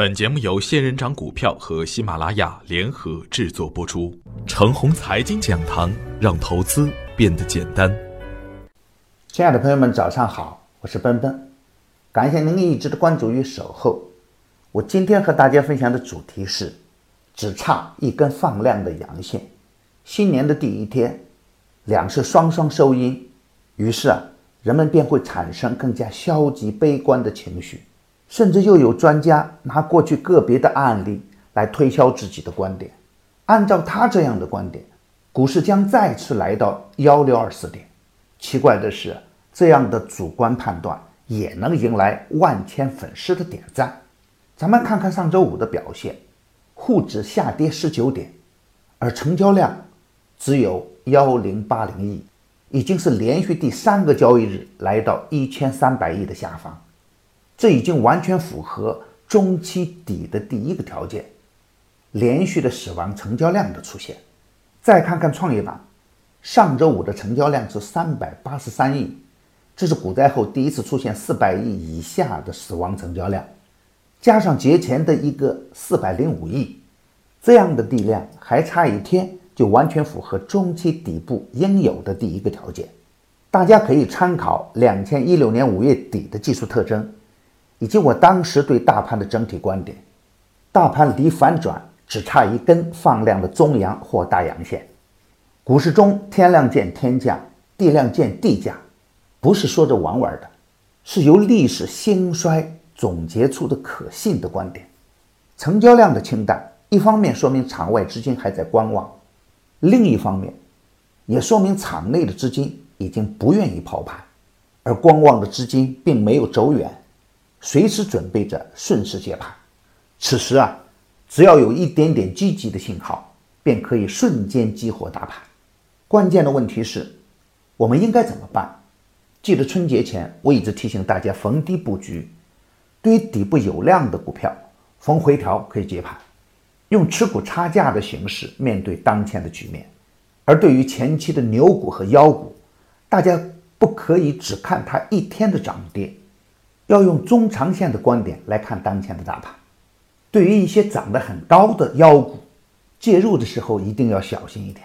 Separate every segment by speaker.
Speaker 1: 本节目由仙人掌股票和喜马拉雅联合制作播出。程红财经讲堂，让投资变得简单。
Speaker 2: 亲爱的朋友们，早上好，我是奔奔，感谢您一直的关注与守候。我今天和大家分享的主题是：只差一根放量的阳线。新年的第一天，两市双双收阴，于是啊，人们便会产生更加消极悲观的情绪。甚至又有专家拿过去个别的案例来推销自己的观点。按照他这样的观点，股市将再次来到幺六二四点。奇怪的是，这样的主观判断也能迎来万千粉丝的点赞。咱们看看上周五的表现，沪指下跌十九点，而成交量只有幺零八零亿，已经是连续第三个交易日来到一千三百亿的下方。这已经完全符合中期底的第一个条件，连续的死亡成交量的出现。再看看创业板，上周五的成交量是三百八十三亿，这是股灾后第一次出现四百亿以下的死亡成交量，加上节前的一个四百零五亿，这样的地量还差一天就完全符合中期底部应有的第一个条件。大家可以参考两千一六年五月底的技术特征。以及我当时对大盘的整体观点，大盘离反转只差一根放量的中阳或大阳线。股市中天量见天价，地量见地价，不是说着玩玩的，是由历史兴衰总结出的可信的观点。成交量的清淡，一方面说明场外资金还在观望，另一方面也说明场内的资金已经不愿意抛盘，而观望的资金并没有走远。随时准备着顺势接盘，此时啊，只要有一点点积极的信号，便可以瞬间激活大盘。关键的问题是，我们应该怎么办？记得春节前我一直提醒大家逢低布局，对于底部有量的股票，逢回调可以接盘，用持股差价的形式面对当前的局面。而对于前期的牛股和妖股，大家不可以只看它一天的涨跌。要用中长线的观点来看当前的大盘。对于一些涨得很高的妖股，介入的时候一定要小心一点。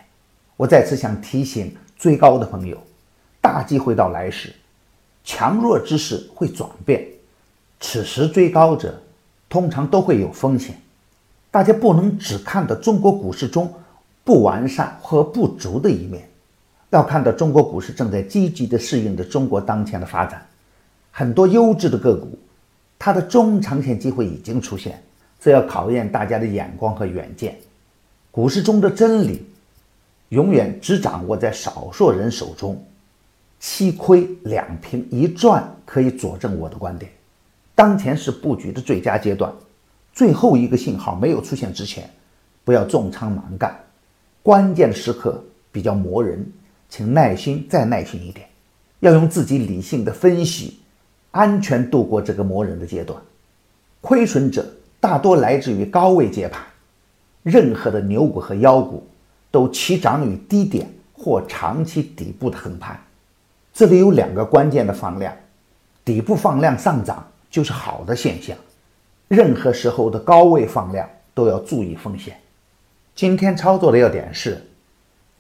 Speaker 2: 我再次想提醒追高的朋友，大机会到来时，强弱之势会转变。此时追高者通常都会有风险，大家不能只看到中国股市中不完善和不足的一面，要看到中国股市正在积极地适应着中国当前的发展。很多优质的个股，它的中长线机会已经出现，这要考验大家的眼光和远见。股市中的真理，永远只掌握在少数人手中。七亏两平一赚可以佐证我的观点。当前是布局的最佳阶段，最后一个信号没有出现之前，不要重仓蛮干。关键时刻比较磨人，请耐心再耐心一点，要用自己理性的分析。安全度过这个磨人的阶段，亏损者大多来自于高位接盘。任何的牛股和妖股都起涨于低点或长期底部的横盘。这里有两个关键的放量，底部放量上涨就是好的现象。任何时候的高位放量都要注意风险。今天操作的要点是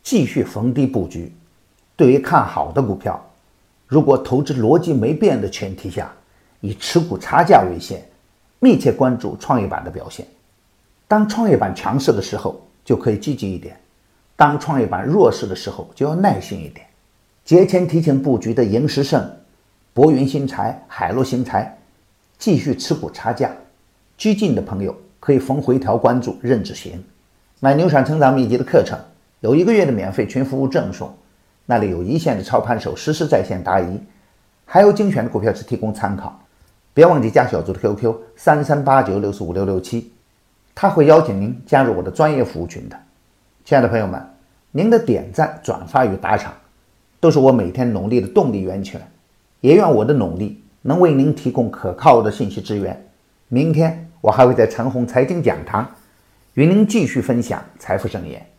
Speaker 2: 继续逢低布局。对于看好的股票。如果投资逻辑没变的前提下，以持股差价为先，密切关注创业板的表现。当创业板强势的时候，就可以积极一点；当创业板弱势的时候，就要耐心一点。节前提前布局的盈实盛、博云新材、海螺新材，继续持股差价。激进的朋友可以逢回调关注任志行。买牛产成长秘籍的课程，有一个月的免费群服务赠送。那里有一线的操盘手实时在线答疑，还有精选的股票只提供参考。别忘记加小组的 QQ 三三八九六四五六六七，他会邀请您加入我的专业服务群的。亲爱的朋友们，您的点赞、转发与打赏，都是我每天努力的动力源泉。也愿我的努力能为您提供可靠的信息资源。明天我还会在陈红财经讲堂与您继续分享财富盛宴。